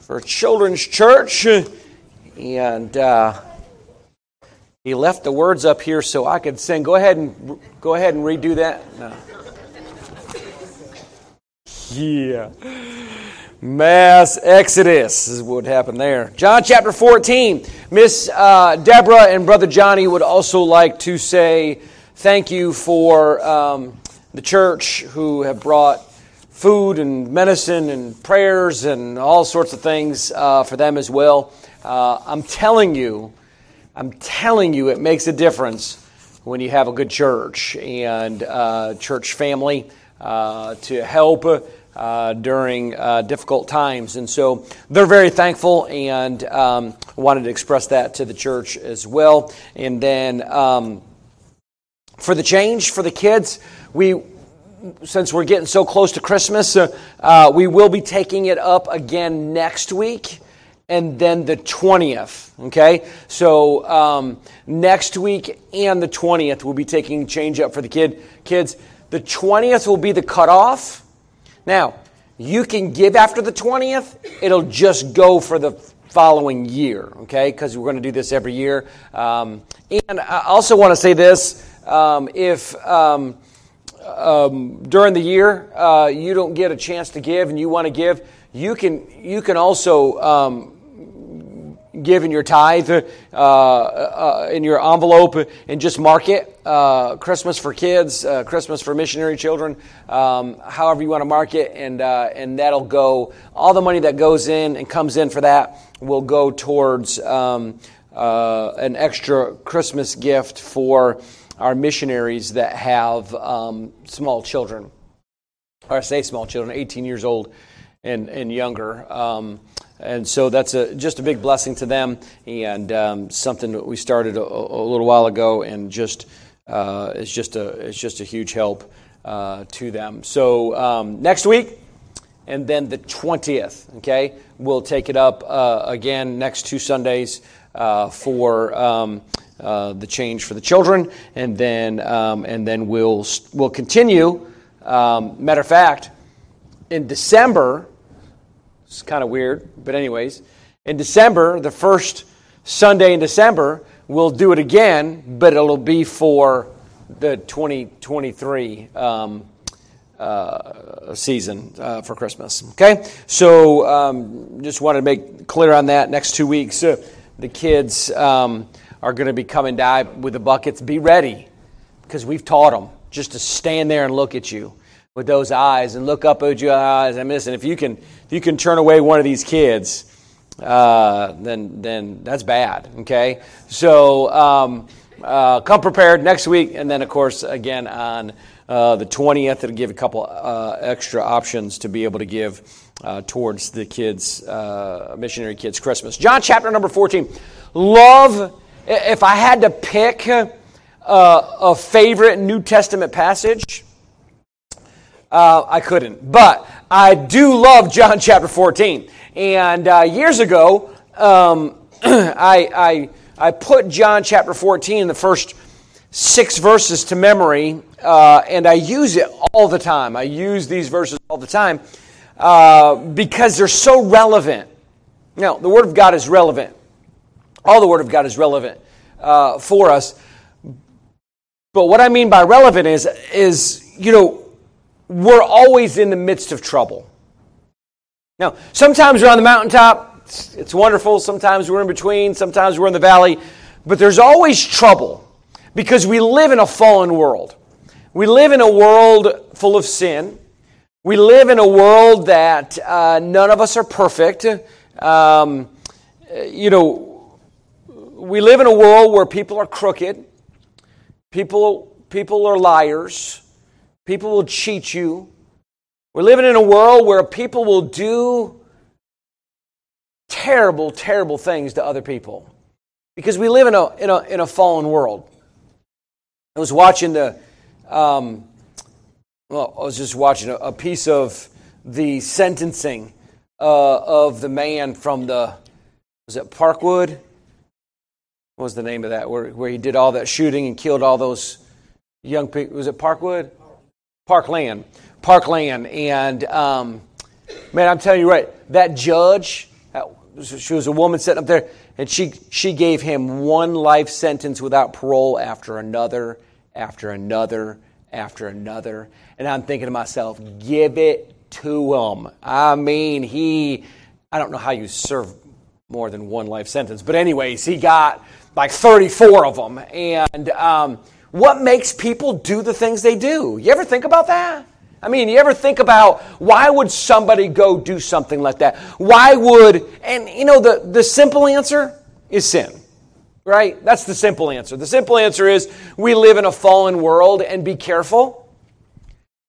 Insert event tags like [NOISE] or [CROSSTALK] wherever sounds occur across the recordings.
for Children's Church. And uh, he left the words up here so I could sing. Go ahead and go ahead and redo that. No. Yeah. Mass Exodus is what happened there. John chapter 14. Miss uh, Deborah and Brother Johnny would also like to say thank you for um, the church who have brought food and medicine and prayers and all sorts of things uh, for them as well. Uh, I'm telling you, I'm telling you, it makes a difference when you have a good church and uh, church family uh, to help uh, during uh, difficult times. And so they're very thankful and um, wanted to express that to the church as well. And then um, for the change for the kids, we since we're getting so close to Christmas, uh, uh, we will be taking it up again next week and then the 20th. Okay? So um, next week and the 20th, we'll be taking change up for the kid kids. The 20th will be the cutoff. Now, you can give after the 20th, it'll just go for the following year, okay? Because we're going to do this every year. Um, and I also want to say this um, if um, during the year uh, you don't get a chance to give and you want to give, you can, you can also um, give in your tithe uh, uh, in your envelope and just mark it uh, Christmas for kids, uh, Christmas for missionary children, um, however you want to mark it, and uh, and that'll go. All the money that goes in and comes in for that will go towards um, an extra Christmas gift for our missionaries that have um, small children, or I say small children, 18 years old and and younger. Um, and so that's a, just a big blessing to them and um, something that we started a, a, little while ago and just uh, it's just a it's just a huge help uh, to them. So um, next week and then the 20th, okay, we'll take it up uh, again next two Sundays uh, for um, uh, the change for the children, and then um, and then we'll we'll continue. Um, matter of fact, in December it's kind of weird, but, anyways, in December, the first Sunday in December, we'll do it again, but it'll be for the 2023 um, uh, season uh, for Christmas. Okay? So um, just wanted to make clear on that. Next two weeks, uh, the kids um, are going to be coming down with the buckets. Be ready because we've taught them just to stand there and look at you with those eyes and look up at your eyes. I miss. And if you can, if you can turn away one of these kids, uh, then then that's bad. Okay. So um, uh, come prepared next week, and then of course again on uh, the twentieth, it'll give a couple uh, extra options to be able to give. Uh, towards the kids, uh, missionary kids' Christmas. John chapter number 14. Love, if I had to pick a favorite New Testament passage, uh, I couldn't. But I do love John [LAUGHS] chapter 14. And uh, years ago, um, [CLEARS THROAT] I, I, I put John chapter 14 in the first six verses to memory, uh, and I use it all the time. I use these verses all the time uh, because they're so relevant. Now, the Word of God is relevant. All the Word of God is relevant uh, for us. But what I mean by relevant is, is you know, we're always in the midst of trouble. Now, sometimes we're on the mountaintop, it's, it's wonderful. Sometimes we're in between, sometimes we're in the valley, but there's always trouble because we live in a fallen world. We live in a world full of sin. We live in a world that uh, none of us are perfect. Um, you know, we live in a world where people are crooked, people, people are liars, People will cheat you. We're living in a world where people will do terrible, terrible things to other people because we live in a, in a, in a fallen world. I was watching the, um, well, I was just watching a, a piece of the sentencing uh, of the man from the, was it Parkwood? What was the name of that? Where, where he did all that shooting and killed all those young people. Was it Parkwood? Parkland, Parkland, and um, Man, I'm telling you right, that judge, she was a woman sitting up there, and she, she gave him one life sentence without parole after another, after another, after another. And I'm thinking to myself, give it to him. I mean, he, I don't know how you serve more than one life sentence, but anyways, he got like 34 of them. And um, what makes people do the things they do? You ever think about that? I mean, you ever think about why would somebody go do something like that? Why would, and you know, the, the simple answer is sin, right? That's the simple answer. The simple answer is we live in a fallen world and be careful.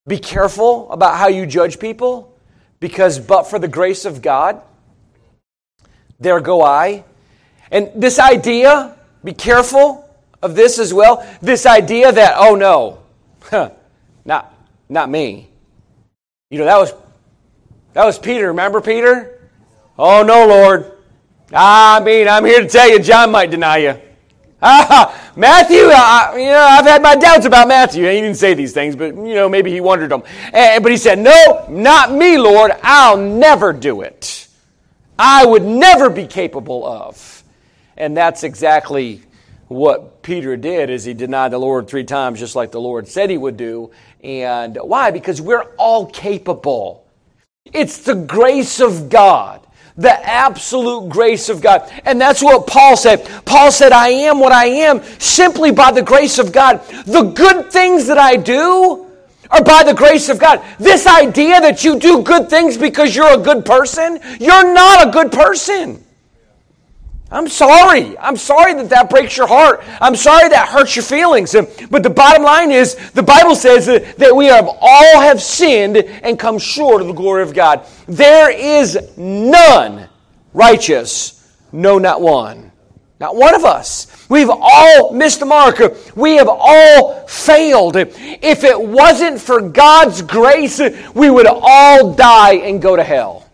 Be careful about how you judge people because, but for the grace of God, there go I. And this idea, be careful of this as well. This idea that, oh no, not not me. You know, that was that was Peter. Remember Peter? Oh no, Lord. I mean, I'm here to tell you, John might deny you. Ah, [LAUGHS] Matthew, uh, you know, I've had my doubts about Matthew. He didn't say these things, but, you know, maybe he wondered them. And, but he said, No, not me, Lord. I'll never do it. I would never be capable of. And that's exactly what Peter did is he denied the Lord three times just like the Lord said he would do. And why? Because we're all capable. It's the grace of God. The absolute grace of God. And that's what Paul said. Paul said, I am what I am simply by the grace of God. The good things that I do are by the grace of God. This idea that you do good things because you're a good person, you're not a good person. I'm sorry. I'm sorry that that breaks your heart. I'm sorry that hurts your feelings. But the bottom line is the Bible says that we have all have sinned and come short of the glory of God. There is none righteous, no not one. Not one of us. We've all missed the mark. We have all failed. If it wasn't for God's grace, we would all die and go to hell.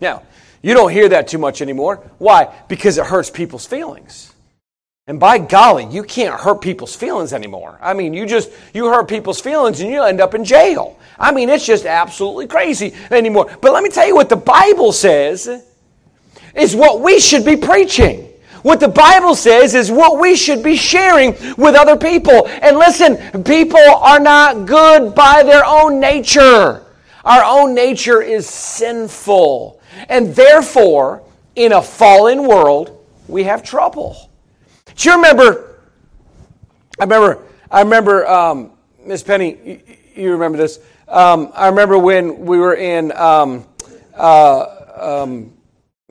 Now, you don't hear that too much anymore. Why? Because it hurts people's feelings. And by golly, you can't hurt people's feelings anymore. I mean, you just you hurt people's feelings and you end up in jail. I mean, it's just absolutely crazy anymore. But let me tell you what the Bible says is what we should be preaching. What the Bible says is what we should be sharing with other people. And listen, people are not good by their own nature. Our own nature is sinful. And therefore, in a fallen world, we have trouble. Do you remember? I remember, I remember, um, Miss Penny, you, you, remember this. Um, I remember when we were in um, uh, um,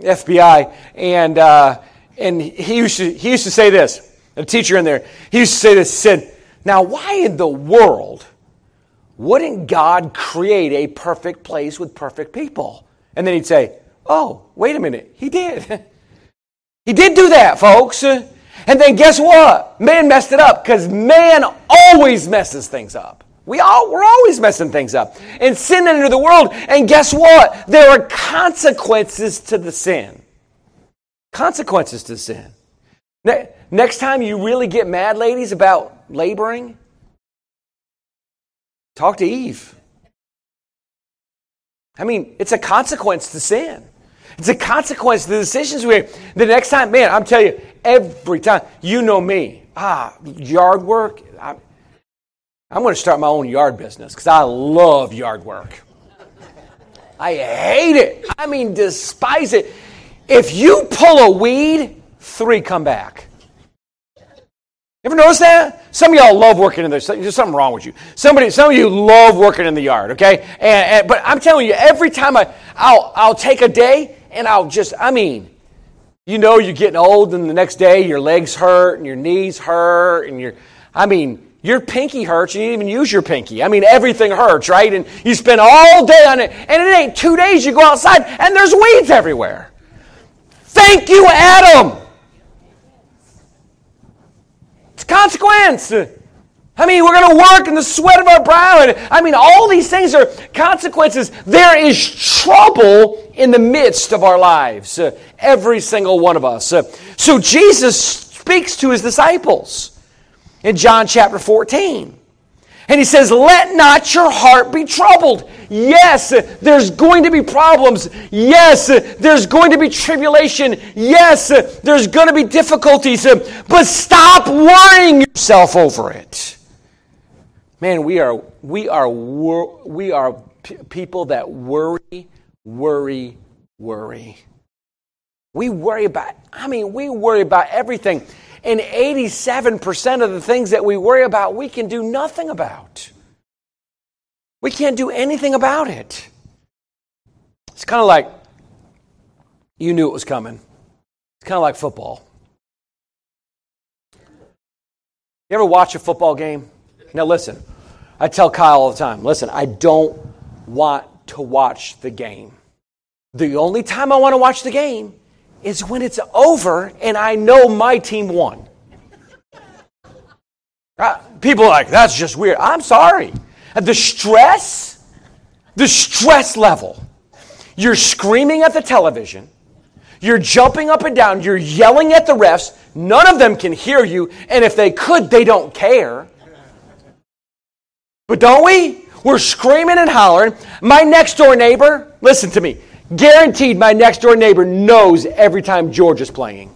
FBI, and uh, and he used to he used to say this. A teacher in there, he used to say this. He said, "Now, why in the world wouldn't God create a perfect place with perfect people?" And then he'd say, Oh, wait a minute. He did. [LAUGHS] he did do that, folks. And then guess what? Man messed it up because man always messes things up. We all, we're always messing things up. And sin entered the world. And guess what? There are consequences to the sin. Consequences to sin. next time you really get mad, ladies, about laboring, talk to Eve. I mean, it's a consequence to sin. It's a consequence to the decisions we make. The next time, man, I'm telling you, every time, you know me. Ah, yard work. I'm, I'm going to start my own yard business because I love yard work. I hate it. I mean, despise it. If you pull a weed, three come back. Ever notice that? Some of y'all love working in there. There's something wrong with you. Somebody, some of you love working in the yard, okay? And, and, but I'm telling you, every time I, I'll, I'll take a day and I'll just, I mean, you know you're getting old, and the next day your legs hurt and your knees hurt, and your, I mean, your pinky hurts, you didn't even use your pinky. I mean, everything hurts, right? And you spend all day on it, and it ain't two days you go outside, and there's weeds everywhere. Thank you, Adam. Consequence. I mean, we're going to work in the sweat of our brow. And, I mean, all these things are consequences. There is trouble in the midst of our lives, uh, every single one of us. Uh, so Jesus speaks to his disciples in John chapter 14. And he says, Let not your heart be troubled. Yes, there's going to be problems. Yes, there's going to be tribulation. Yes, there's going to be difficulties. But stop worrying yourself over it. Man, we are, we are, we are people that worry, worry, worry. We worry about, I mean, we worry about everything. And 87% of the things that we worry about, we can do nothing about. We can't do anything about it. It's kind of like you knew it was coming. It's kind of like football. You ever watch a football game? Now, listen, I tell Kyle all the time listen, I don't want to watch the game. The only time I want to watch the game is when it's over and I know my team won. Uh, people are like, that's just weird. I'm sorry. The stress, the stress level. You're screaming at the television. You're jumping up and down. You're yelling at the refs. None of them can hear you. And if they could, they don't care. But don't we? We're screaming and hollering. My next door neighbor, listen to me, guaranteed my next door neighbor knows every time George is playing.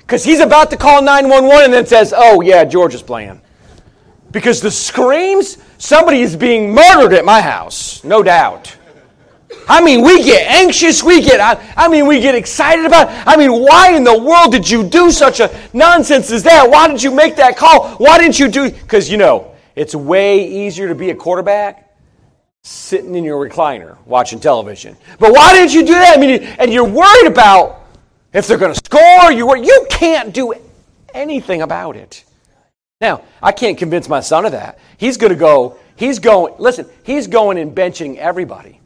Because he's about to call 911 and then says, oh, yeah, George is playing. Because the screams, somebody is being murdered at my house, no doubt. I mean, we get anxious. We get, I, I, mean, we get excited about. I mean, why in the world did you do such a nonsense as that? Why did you make that call? Why didn't you do? Because you know, it's way easier to be a quarterback sitting in your recliner watching television. But why didn't you do that? I mean, and you're worried about if they're going to score. You you can't do anything about it. Now, I can't convince my son of that. He's going to go. He's going. Listen, he's going and benching everybody.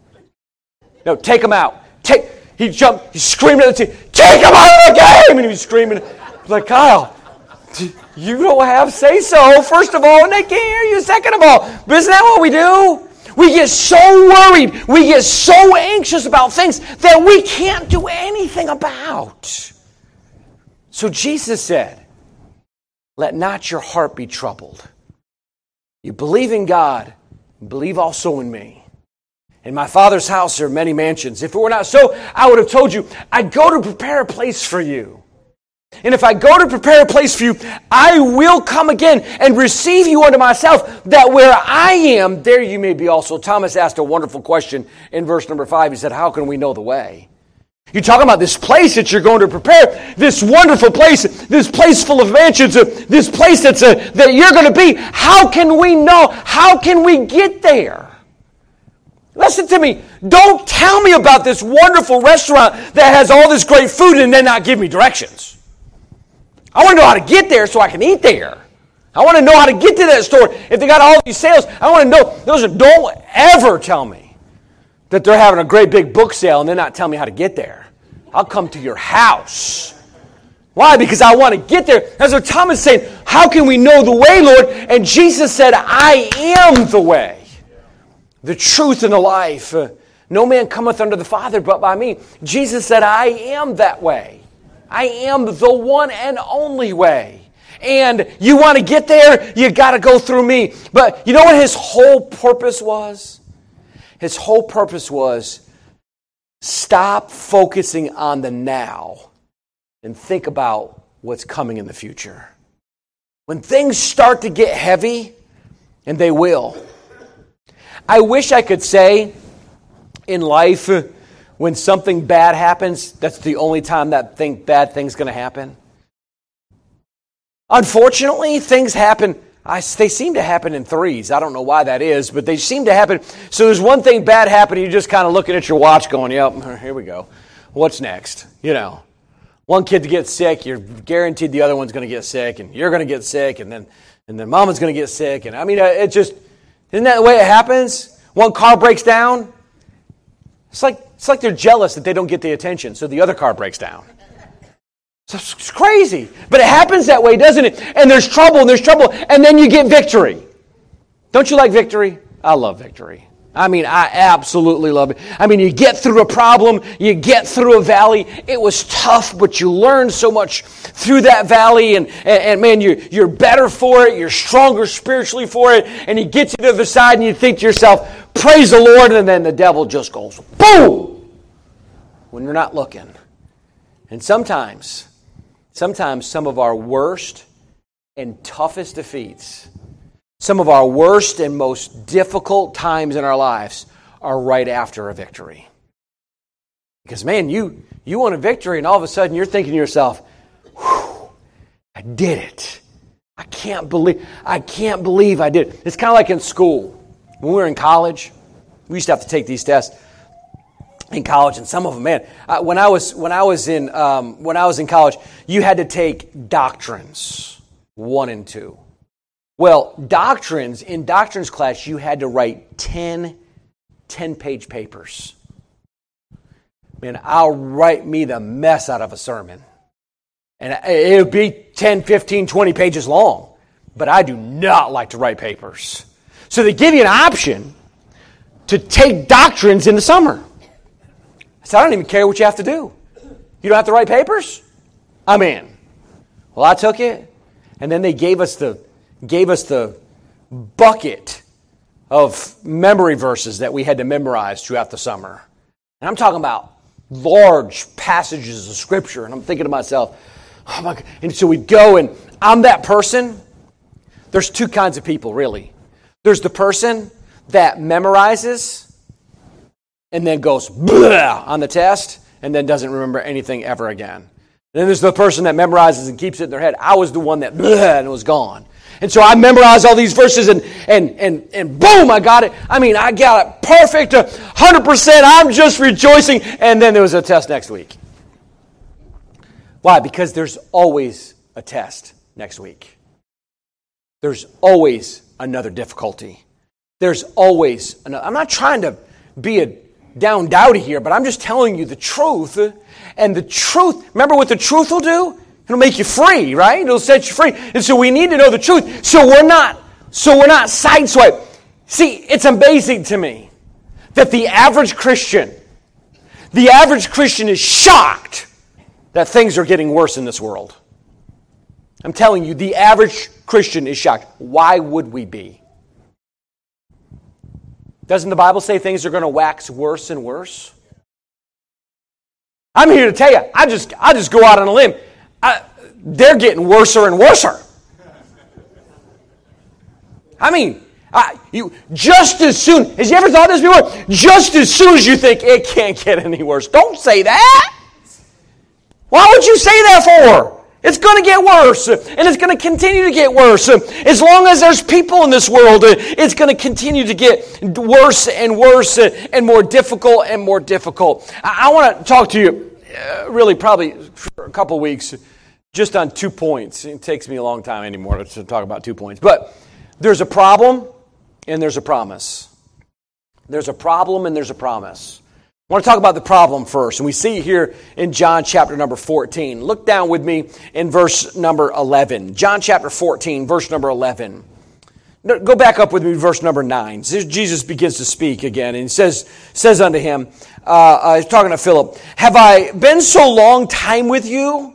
No, take him out. Take. He jumped. He's screaming at the team. Take him out of the game! And he was screaming like Kyle. You don't have say so. First of all, and they can't hear you. Second of all, but isn't that what we do? We get so worried. We get so anxious about things that we can't do anything about. So Jesus said, "Let not your heart be troubled. You believe in God, believe also in me." In my Father's house are many mansions. If it were not so, I would have told you, I go to prepare a place for you. And if I go to prepare a place for you, I will come again and receive you unto myself, that where I am, there you may be also. Thomas asked a wonderful question in verse number five. He said, How can we know the way? You're talking about this place that you're going to prepare, this wonderful place, this place full of mansions, uh, this place that's uh, that you're going to be. How can we know? How can we get there? Listen to me. Don't tell me about this wonderful restaurant that has all this great food and then not give me directions. I want to know how to get there so I can eat there. I want to know how to get to that store. If they got all these sales, I want to know. Those are, don't ever tell me that they're having a great big book sale and they're not telling me how to get there. I'll come to your house. Why? Because I want to get there. That's what Thomas saying. How can we know the way, Lord? And Jesus said, I am the way the truth and the life. No man cometh unto the Father but by me. Jesus said, I am that way. I am the one and only way. And you want to get there, you got to go through me. But you know what his whole purpose was? His whole purpose was stop focusing on the now and think about what's coming in the future. When things start to get heavy, and they will, I wish I could say in life, when something bad happens, that's the only time that thing, bad thing's going to happen. Unfortunately, things happen. I, they seem to happen in threes. I don't know why that is, but they seem to happen. So there's one thing bad happening, you're just kind of looking at your watch going, yep, [LAUGHS] here we go. What's next? You know, one kid to get sick, you're guaranteed the other one's going to get sick, and you're going to get sick, and then, and then mama's going to get sick. And I mean, uh, it just, isn't that the way it happens? One car breaks down. It's like, it's like they're jealous that they don't get the attention, so the other car breaks down. It's crazy. But it happens that way, doesn't it? And there's trouble, and there's trouble, and then you get victory. Don't you like victory? I love victory. I mean, I absolutely love it. I mean, you get through a problem, you get through a valley. It was tough, but you learn so much through that valley, and, and, and, man, you, you're better for it, you're stronger spiritually for it, and you get to the other side and you think to yourself, praise the Lord, and then the devil just goes, boom, when you're not looking. And sometimes, sometimes some of our worst and toughest defeats some of our worst and most difficult times in our lives are right after a victory. Because, man, you, you want a victory, and all of a sudden you're thinking to yourself, I did it. I can't believe I can't believe I did. It. It's kind of like in school. When we were in college, we used to have to take these tests in college, and some of them, man, when I was when I was in um, when I was in college, you had to take doctrines one and two. Well, doctrines, in doctrines class, you had to write 10 10 page papers. Man, I'll write me the mess out of a sermon. And it'll be 10, 15, 20 pages long. But I do not like to write papers. So they give you an option to take doctrines in the summer. I said, I don't even care what you have to do. You don't have to write papers? I'm in. Well, I took it, and then they gave us the gave us the bucket of memory verses that we had to memorize throughout the summer. And I'm talking about large passages of scripture. And I'm thinking to myself, oh my God. And so we'd go, and I'm that person. There's two kinds of people, really. There's the person that memorizes and then goes on the test and then doesn't remember anything ever again. And then there's the person that memorizes and keeps it in their head. I was the one that and it was gone. And so I memorized all these verses and, and, and, and boom, I got it. I mean, I got it perfect, 100%. I'm just rejoicing. And then there was a test next week. Why? Because there's always a test next week. There's always another difficulty. There's always another. I'm not trying to be a down dowdy here, but I'm just telling you the truth. And the truth, remember what the truth will do? It'll make you free, right? It'll set you free. And so we need to know the truth. So we're not, so we're not sideswiped. See, it's amazing to me that the average Christian, the average Christian is shocked that things are getting worse in this world. I'm telling you, the average Christian is shocked. Why would we be? Doesn't the Bible say things are going to wax worse and worse? I'm here to tell you, I just I just go out on a limb. I, they're getting worser and worser. I mean, I, you just as soon as you ever thought this before, just as soon as you think it can't get any worse, don't say that. Why would you say that for? It's going to get worse, and it's going to continue to get worse. As long as there's people in this world, it's going to continue to get worse and worse and more difficult and more difficult. I, want to talk to you, uh, really, probably for a couple weeks just on two points. It takes me a long time anymore to talk about two points. But there's a problem and there's a promise. There's a problem and there's a promise. Want to talk about the problem first. And we see here in John chapter number 14. Look down with me in verse number 11. John chapter 14, verse number 11. Go back up with me, verse number 9. Jesus begins to speak again, and he says, says unto him, uh, uh, he's talking to Philip, Have I been so long time with you?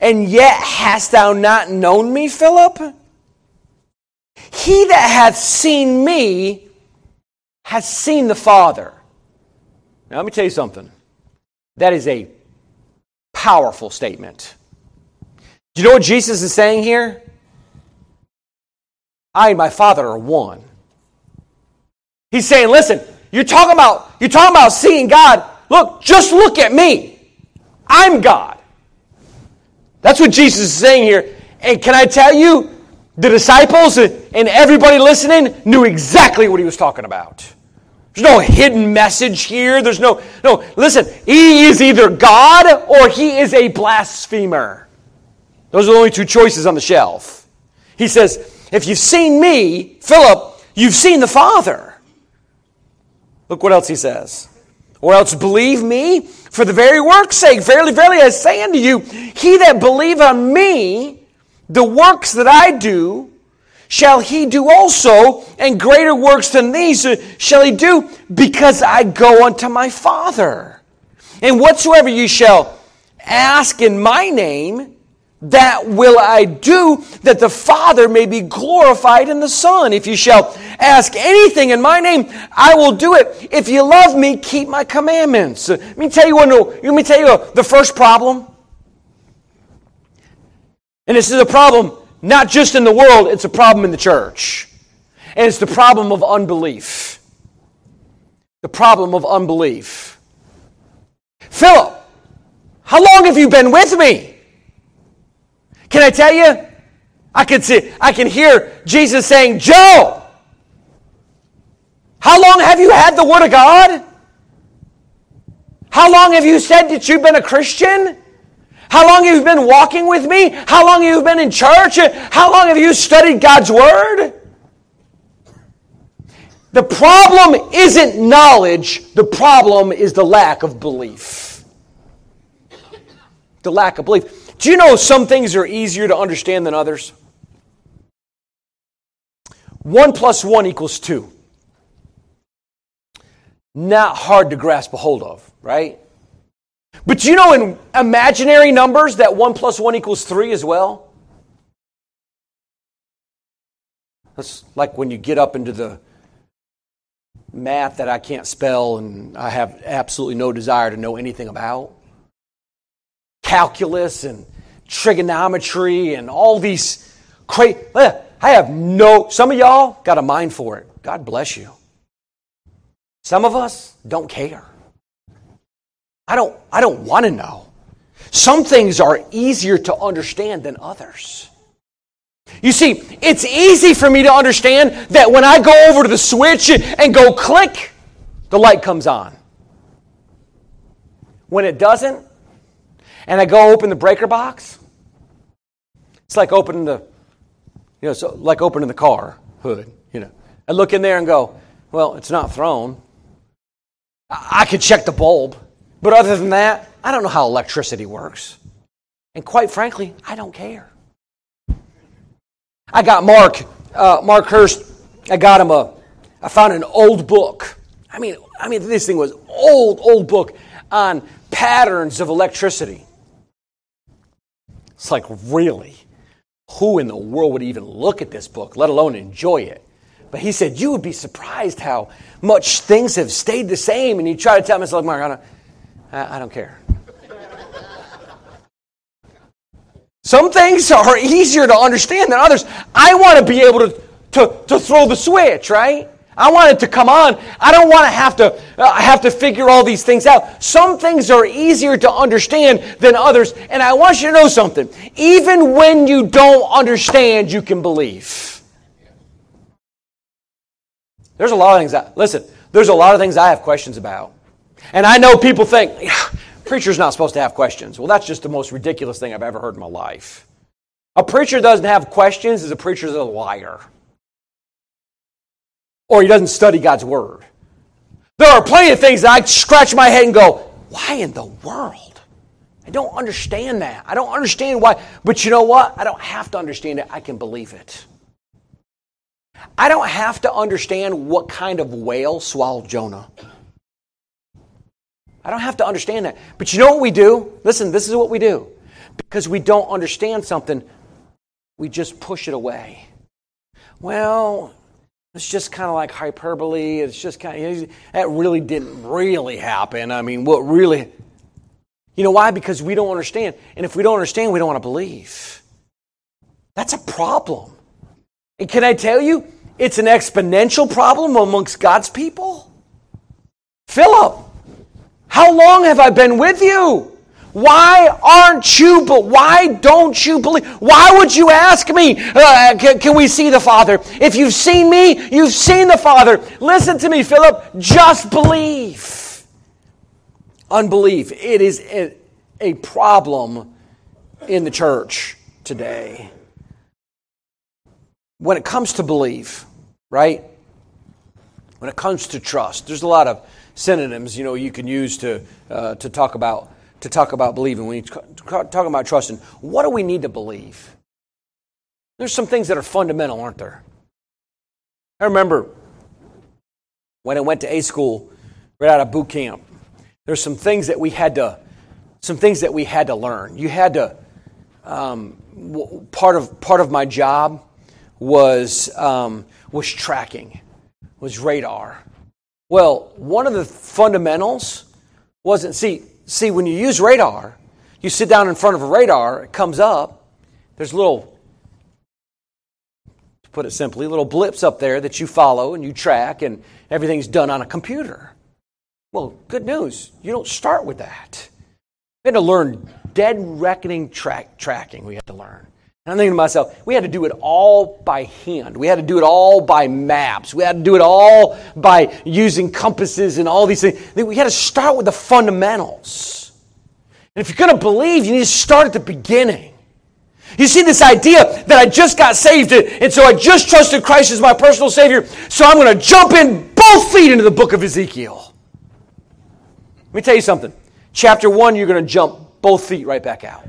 And yet hast thou not known me, Philip? He that hath seen me has seen the Father. Now, let me tell you something. That is a powerful statement. Do you know what Jesus is saying here? I and my Father are one. He's saying, listen, you're talking about you're talking about seeing God. Look, just look at me. I'm God. That's what Jesus is saying here. And can I tell you, the disciples and everybody listening knew exactly what he was talking about. There's no hidden message here. There's no, no, listen, he is either God or he is a blasphemer. Those are the only two choices on the shelf. He says, if you've seen me, Philip, you've seen the Father. Look what else he says. Or else believe me for the very work's sake. Verily, verily, I say unto you, he that believe on me, the works that I do, shall he do also, and greater works than these shall he do, because I go unto my Father. And whatsoever you shall ask in my name, that will I do, that the Father may be glorified in the Son. If you shall ask anything in my name, I will do it. If you love me, keep my commandments. Let me tell you one. Let me tell you the first problem. And this is a problem not just in the world; it's a problem in the church, and it's the problem of unbelief. The problem of unbelief. Philip, how long have you been with me? Can I tell you? I can see, I can hear Jesus saying, Joe, how long have you had the Word of God? How long have you said that you've been a Christian? How long have you been walking with me? How long have you been in church? How long have you studied God's Word? The problem isn't knowledge, the problem is the lack of belief. The lack of belief. Do you know some things are easier to understand than others? One plus one equals two. Not hard to grasp a hold of, right? But you know in imaginary numbers that one plus one equals three as well? That's like when you get up into the math that I can't spell and I have absolutely no desire to know anything about calculus and trigonometry and all these crazy. I have no, some of y'all got a mind for it. God bless you. Some of us don't care. I don't, I don't want to know. Some things are easier to understand than others. You see, it's easy for me to understand that when I go over to the switch and go click, the light comes on. When it doesn't, and I go open the breaker box, it's like opening the, you know, so like opening the car hood, you know. I look in there and go, well, it's not thrown. I could check the bulb, but other than that, I don't know how electricity works. And quite frankly, I don't care. I got Mark, uh, Mark Hurst, I got him a, I found an old book. I mean, I mean, this thing was old, old book on patterns of electricity. It's like, really? Who in the world would even look at this book, let alone enjoy it? But he said, You would be surprised how much things have stayed the same. And he tried to tell Look, Mark, I don't, I don't care. Some things are easier to understand than others. I want to be able to, to, to throw the switch, right? I want it to come on. I don't want to have to uh, have to figure all these things out. Some things are easier to understand than others, and I want you to know something. Even when you don't understand, you can believe. There's a lot of things that listen, there's a lot of things I have questions about. And I know people think, preacher's not supposed to have questions. Well, that's just the most ridiculous thing I've ever heard in my life. A preacher doesn't have questions is a preacher's a liar or he doesn't study God's Word. There are plenty of things that I scratch my head and go, why in the world? I don't understand that. I don't understand why. But you know what? I don't have to understand it. I can believe it. I don't have to understand what kind of whale swallowed Jonah. I don't have to understand that. But you know what we do? Listen, this is what we do. Because we don't understand something, we just push it away. Well, it's just kind of like hyperbole. It's just kind of, that really didn't really happen. I mean, what really, you know why? Because we don't understand. And if we don't understand, we don't want to believe. That's a problem. And can I tell you, it's an exponential problem amongst God's people. Philip, how long have I been with you? Why aren't you, but why don't you believe? Why would you ask me, uh, can, can we see the Father? If you've seen me, you've seen the Father. Listen to me, Philip, just believe. Unbelief, it is a, a problem in the church today. When it comes to belief, right? When it comes to trust, there's a lot of synonyms you know you can use to uh, to talk about to talk about believing. When you talk about trusting, what do we need to believe? There's some things that are fundamental, aren't there? I remember when I went to A school right out of boot camp, there's some things that we had to some things that we had to learn. You had to um, part of part of my job was um, was tracking, was radar. Well, one of the fundamentals wasn't see see when you use radar, you sit down in front of a radar, it comes up. There's little, to put it simply, little blips up there that you follow and you track, and everything's done on a computer. Well, good news. You don't start with that. We had to learn dead reckoning track, tracking. We had to learn. And I'm thinking to myself, we had to do it all by hand. We had to do it all by maps. We had to do it all by using compasses and all these things. We had to start with the fundamentals. And if you're going to believe, you need to start at the beginning. You see, this idea that I just got saved, and so I just trusted Christ as my personal Savior, so I'm going to jump in both feet into the book of Ezekiel. Let me tell you something. Chapter 1, you're going to jump both feet right back out.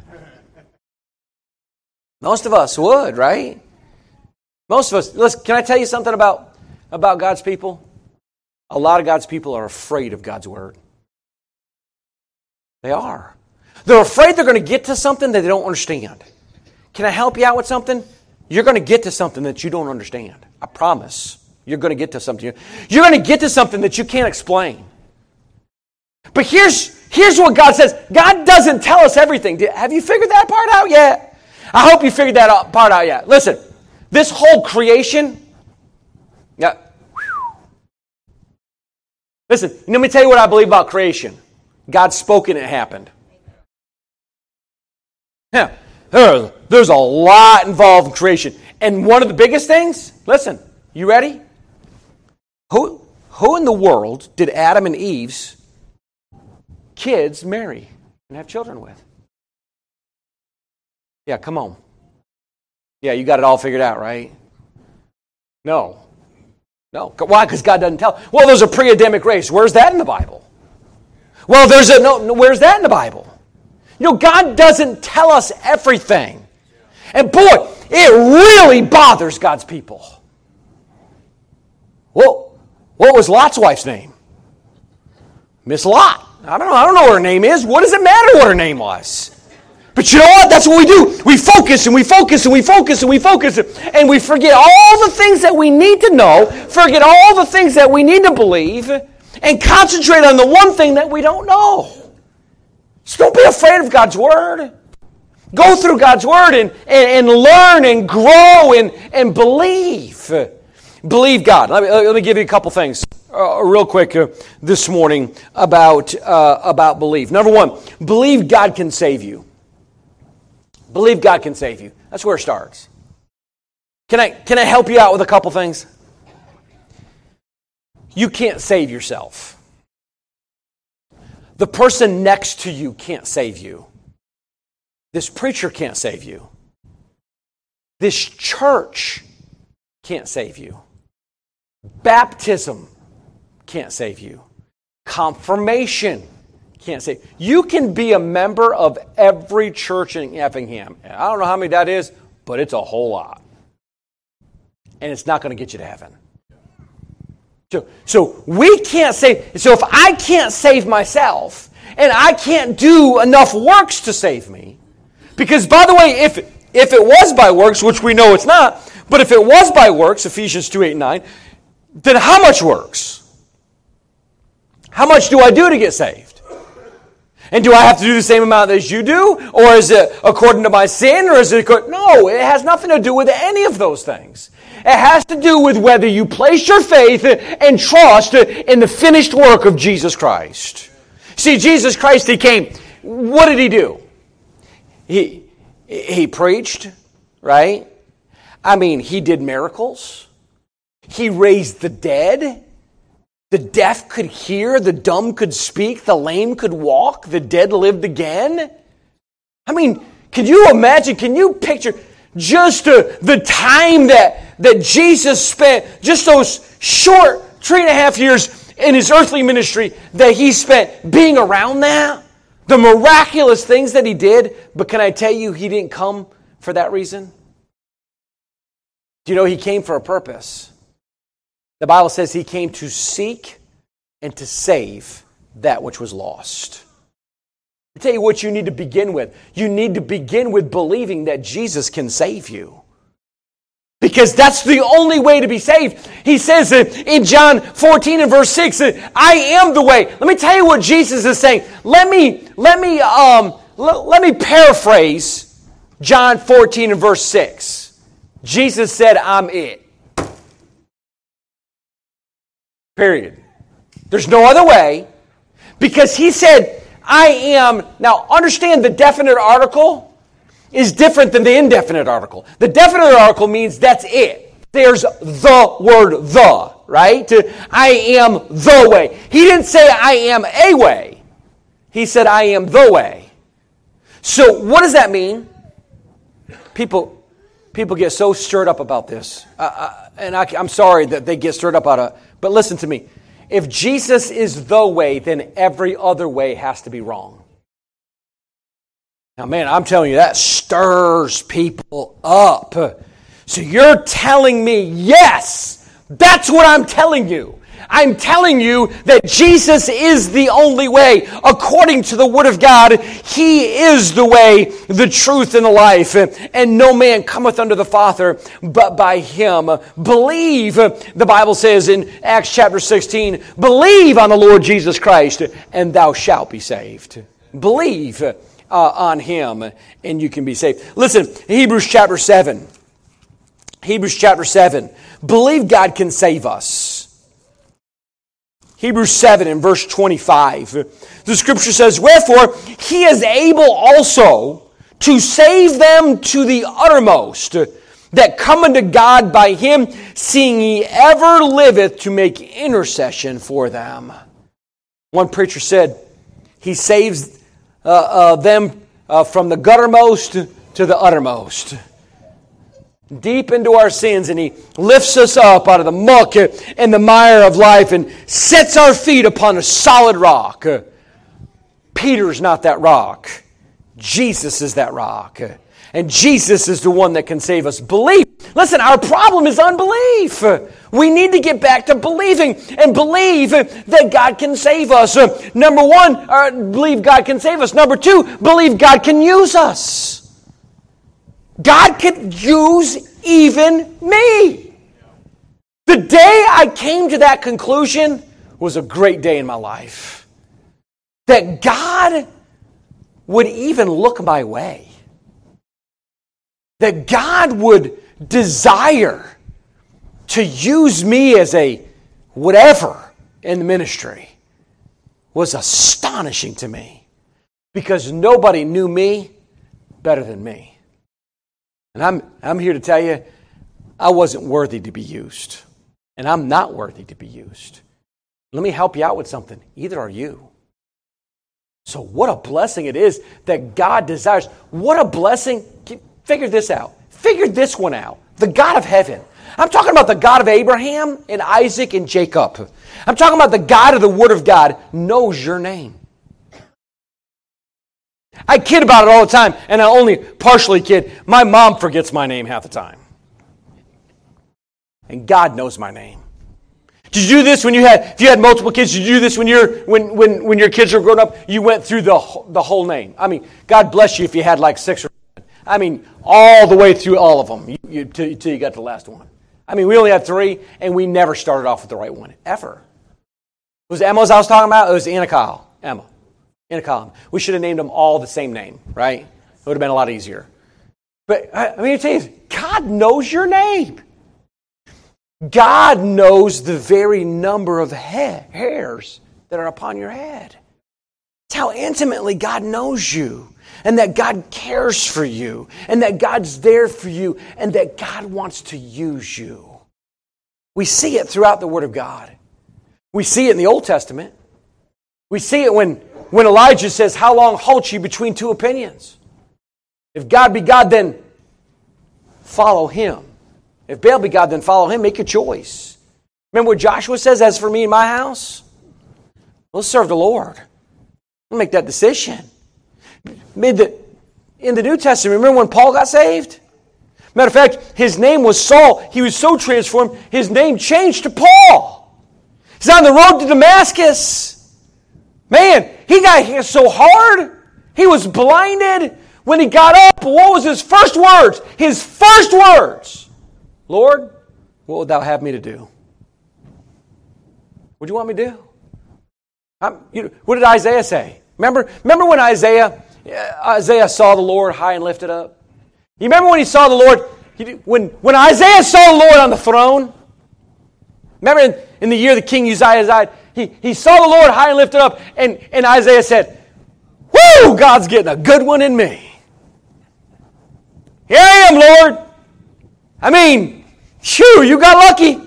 Most of us would, right? Most of us. Listen, can I tell you something about, about God's people? A lot of God's people are afraid of God's word. They are. They're afraid they're going to get to something that they don't understand. Can I help you out with something? You're going to get to something that you don't understand. I promise. You're going to get to something. You're going to get to something that you can't explain. But here's, here's what God says God doesn't tell us everything. Have you figured that part out yet? I hope you figured that part out yet. Listen, this whole creation, yeah. Listen, let me tell you what I believe about creation. God spoke and it happened. Yeah, there's a lot involved in creation. And one of the biggest things, listen, you ready? Who, who in the world did Adam and Eve's kids marry and have children with? Yeah, come on. Yeah, you got it all figured out, right? No. No. Why? Because God doesn't tell. Well, there's a pre Adamic race. Where's that in the Bible? Well, there's a no, where's that in the Bible? You know, God doesn't tell us everything. And boy, it really bothers God's people. Well, what was Lot's wife's name? Miss Lot. I don't know. I don't know what her name is. What does it matter what her name was? But you know what? That's what we do. We focus and we focus and we focus and we focus and we forget all the things that we need to know, forget all the things that we need to believe, and concentrate on the one thing that we don't know. So don't be afraid of God's Word. Go through God's Word and, and, and learn and grow and, and believe. Believe God. Let me, let me give you a couple things uh, real quick uh, this morning about, uh, about belief. Number one, believe God can save you. Believe God can save you. That's where it starts. Can I, can I help you out with a couple things? You can't save yourself. The person next to you can't save you. This preacher can't save you. This church can't save you. Baptism can't save you. Confirmation can't say. You can be a member of every church in Effingham. I don't know how many that is, but it's a whole lot. And it's not going to get you to heaven. So, so we can't say, So if I can't save myself, and I can't do enough works to save me, because by the way, if if it was by works, which we know it's not, but if it was by works, Ephesians 2 8 and 9, then how much works? How much do I do to get saved? And do I have to do the same amount as you do? Or is it according to my sin? Or is it no, it has nothing to do with any of those things. It has to do with whether you place your faith and trust in the finished work of Jesus Christ. See, Jesus Christ, He came. What did He do? He, he preached, right? I mean, He did miracles. He raised the dead. The deaf could hear, the dumb could speak, the lame could walk, the dead lived again. I mean, can you imagine, can you picture just uh, the time that, that Jesus spent, just those short three and a half years in his earthly ministry that he spent being around that? The miraculous things that he did, but can I tell you, he didn't come for that reason? Do you know he came for a purpose? The Bible says he came to seek and to save that which was lost. I tell you what you need to begin with. You need to begin with believing that Jesus can save you. Because that's the only way to be saved. He says in John 14 and verse 6, I am the way. Let me tell you what Jesus is saying. Let me, let me, um, let, let me paraphrase John 14 and verse 6. Jesus said, I'm it. Period. There's no other way. Because he said, I am. Now, understand the definite article is different than the indefinite article. The definite article means that's it. There's the word the, right? I am the way. He didn't say I am a way. He said I am the way. So, what does that mean? People, people get so stirred up about this. Uh, uh, and I, I'm sorry that they get stirred up about it. but listen to me. If Jesus is the way, then every other way has to be wrong. Now, man, I'm telling you, that stirs people up. So you're telling me, yes, that's what I'm telling you. I'm telling you that Jesus is the only way. According to the Word of God, He is the way, the truth, and the life. And no man cometh unto the Father but by Him. Believe, the Bible says in Acts chapter 16, believe on the Lord Jesus Christ, and thou shalt be saved. Believe uh, on Him, and you can be saved. Listen, Hebrews chapter 7. Hebrews chapter 7. Believe God can save us. Hebrews 7 and verse 25. The scripture says, Wherefore he is able also to save them to the uttermost that come unto God by him, seeing he ever liveth to make intercession for them. One preacher said, He saves uh, uh, them uh, from the guttermost to the uttermost deep into our sins and He lifts us up out of the muck and the mire of life and sets our feet upon a solid rock. Peter's not that rock. Jesus is that rock. And Jesus is the one that can save us. Believe. Listen, our problem is unbelief. We need to get back to believing and believe that God can save us. Number one, uh, believe God can save us. Number two, believe God can use us. God could use even me. The day I came to that conclusion was a great day in my life. That God would even look my way. That God would desire to use me as a whatever in the ministry was astonishing to me because nobody knew me better than me. And I'm, I'm here to tell you, I wasn't worthy to be used. And I'm not worthy to be used. Let me help you out with something. Either are you. So, what a blessing it is that God desires. What a blessing. Figure this out. Figure this one out. The God of heaven. I'm talking about the God of Abraham and Isaac and Jacob. I'm talking about the God of the Word of God knows your name. I kid about it all the time, and I only partially kid. My mom forgets my name half the time. And God knows my name. Did you do this when you had, if you had multiple kids, did you do this when, you're, when, when, when your kids were growing up? You went through the, the whole name. I mean, God bless you if you had like six or seven. I mean, all the way through all of them you, you, you got to the last one. I mean, we only had three, and we never started off with the right one, ever. It was Emma's I was talking about? It was Anna Kyle. Emma in a column. We should have named them all the same name, right? It would have been a lot easier. But I mean, tell you, God knows your name. God knows the very number of hairs that are upon your head. It's how intimately God knows you, and that God cares for you, and that God's there for you, and that God wants to use you. We see it throughout the Word of God. We see it in the Old Testament. We see it when when Elijah says, How long halt ye between two opinions? If God be God, then follow him. If Baal be God, then follow him. Make a choice. Remember what Joshua says, As for me and my house, let's serve the Lord. We'll make that decision. Made in the New Testament, remember when Paul got saved? Matter of fact, his name was Saul. He was so transformed, his name changed to Paul. He's on the road to Damascus. Man, he got hit so hard. He was blinded. When he got up, what was his first words? His first words Lord, what would thou have me to do? What do you want me to do? You, what did Isaiah say? Remember, remember when Isaiah, uh, Isaiah saw the Lord high and lifted up? You remember when he saw the Lord? When, when Isaiah saw the Lord on the throne, remember in, in the year the king Uzziah died, he, he saw the Lord high and lifted up, and, and Isaiah said, Whoo, God's getting a good one in me. Here I am, Lord. I mean, shoo, you got lucky.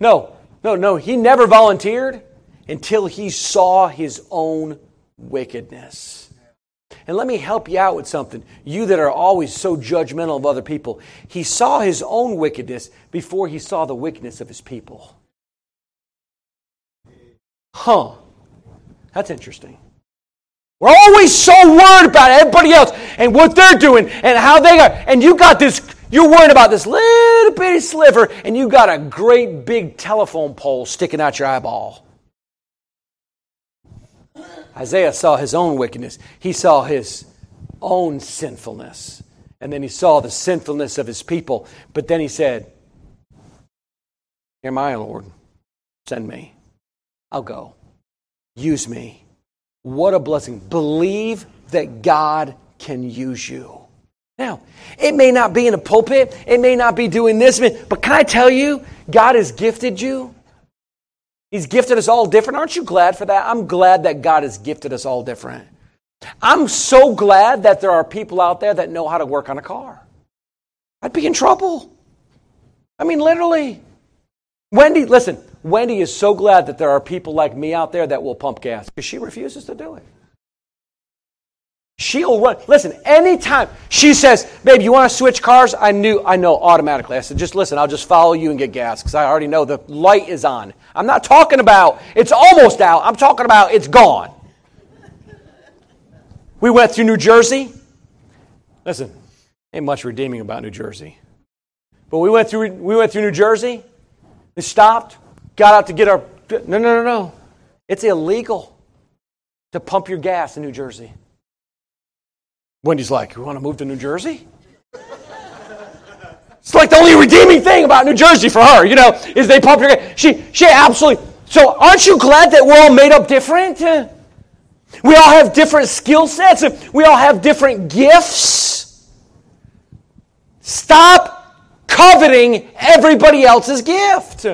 No, no, no, he never volunteered until he saw his own wickedness. And let me help you out with something. You that are always so judgmental of other people, he saw his own wickedness before he saw the wickedness of his people. Huh. That's interesting. We're always so worried about everybody else and what they're doing and how they are. And you got this, you're worried about this little bitty sliver, and you got a great big telephone pole sticking out your eyeball. Isaiah saw his own wickedness, he saw his own sinfulness. And then he saw the sinfulness of his people. But then he said, am I, Lord. Send me. I'll go. Use me. What a blessing. Believe that God can use you. Now, it may not be in a pulpit, it may not be doing this, but can I tell you, God has gifted you He's gifted us all different. Aren't you glad for that? I'm glad that God has gifted us all different. I'm so glad that there are people out there that know how to work on a car. I'd be in trouble. I mean, literally. Wendy, listen, Wendy is so glad that there are people like me out there that will pump gas because she refuses to do it. She'll run. Listen, anytime she says, "Babe, you want to switch cars?" I knew, I know automatically. I said, "Just listen, I'll just follow you and get gas because I already know the light is on." I'm not talking about it's almost out. I'm talking about it's gone. We went through New Jersey. Listen, ain't much redeeming about New Jersey, but we went through we went through New Jersey. We stopped, got out to get our. No, no, no, no. It's illegal to pump your gas in New Jersey. Wendy's like, You want to move to New Jersey? It's like the only redeeming thing about New Jersey for her, you know, is they pump your gas. She, she absolutely. So aren't you glad that we're all made up different? We all have different skill sets. We all have different gifts. Stop coveting everybody else's gift.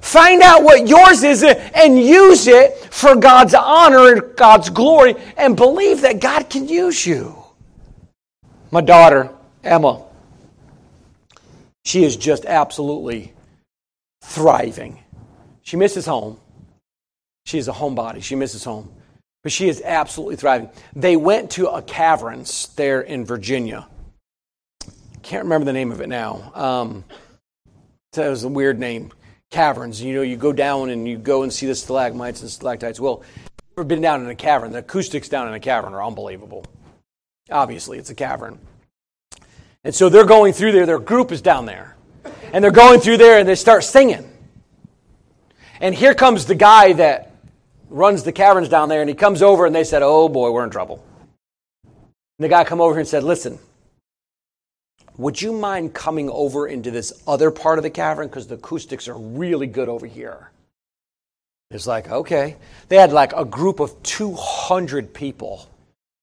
Find out what yours is and use it for God's honor and God's glory and believe that God can use you. My daughter, Emma, she is just absolutely thriving. She misses home. She is a homebody. She misses home. But she is absolutely thriving. They went to a caverns there in Virginia. Can't remember the name of it now. Um, it was a weird name caverns. You know, you go down and you go and see the stalagmites and stalactites. Well, ever been down in a cavern? The acoustics down in a cavern are unbelievable. Obviously, it's a cavern. And so they're going through there. Their group is down there. And they're going through there and they start singing. And here comes the guy that runs the caverns down there and he comes over and they said, Oh boy, we're in trouble. And the guy come over here and said, Listen, would you mind coming over into this other part of the cavern? Because the acoustics are really good over here. It's like, okay. They had like a group of 200 people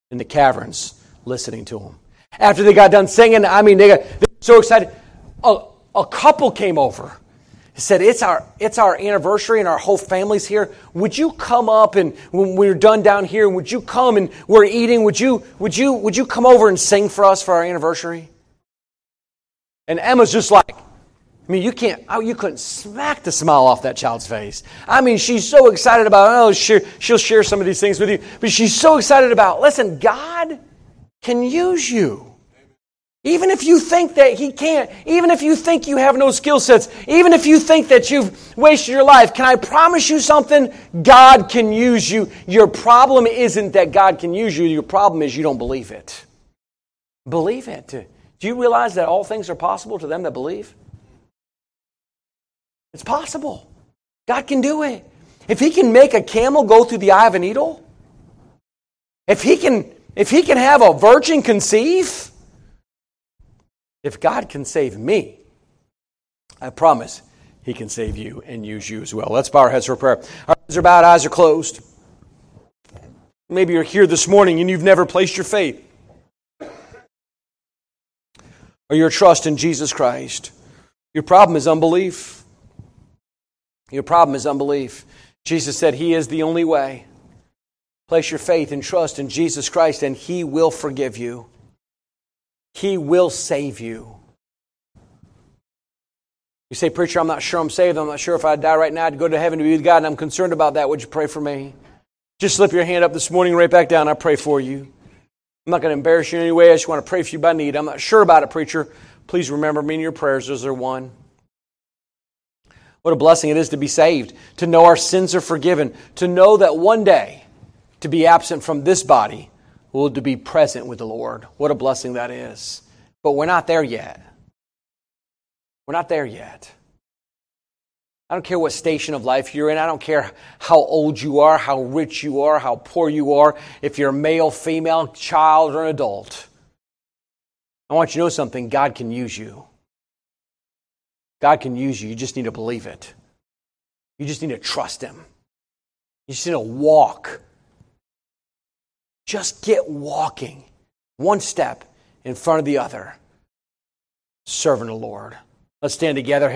in the caverns listening to them. After they got done singing, I mean, they got they so excited. A, a couple came over. Said, it's our, it's our anniversary and our whole family's here. Would you come up and when we're done down here, would you come and we're eating, would you, would you, would you come over and sing for us for our anniversary? And Emma's just like, I mean, you can't, oh, you couldn't smack the smile off that child's face. I mean, she's so excited about, oh, she'll, she'll share some of these things with you, but she's so excited about, listen, God can use you. Even if you think that He can't, even if you think you have no skill sets, even if you think that you've wasted your life, can I promise you something? God can use you. Your problem isn't that God can use you, your problem is you don't believe it. Believe it. Do you realize that all things are possible to them that believe? It's possible. God can do it. If he can make a camel go through the eye of a needle, if he can if he can have a virgin conceive, if God can save me, I promise he can save you and use you as well. Let's bow our heads for prayer. Our heads are bowed, eyes are closed. Maybe you're here this morning and you've never placed your faith or your trust in Jesus Christ. Your problem is unbelief. Your problem is unbelief. Jesus said He is the only way. Place your faith and trust in Jesus Christ, and He will forgive you. He will save you. You say, Preacher, I'm not sure I'm saved. I'm not sure if I die right now, I'd go to heaven to be with God, and I'm concerned about that. Would you pray for me? Just slip your hand up this morning, right back down. I pray for you. I'm not going to embarrass you in any way. I just want to pray for you by need. I'm not sure about it, preacher. Please remember me in your prayers. Is there one? What a blessing it is to be saved, to know our sins are forgiven, to know that one day to be absent from this body will to be present with the Lord. What a blessing that is. But we're not there yet. We're not there yet. I don't care what station of life you're in. I don't care how old you are, how rich you are, how poor you are, if you're a male, female, child, or an adult. I want you to know something God can use you. God can use you. You just need to believe it. You just need to trust Him. You just need to walk. Just get walking one step in front of the other, serving the Lord. Let's stand together.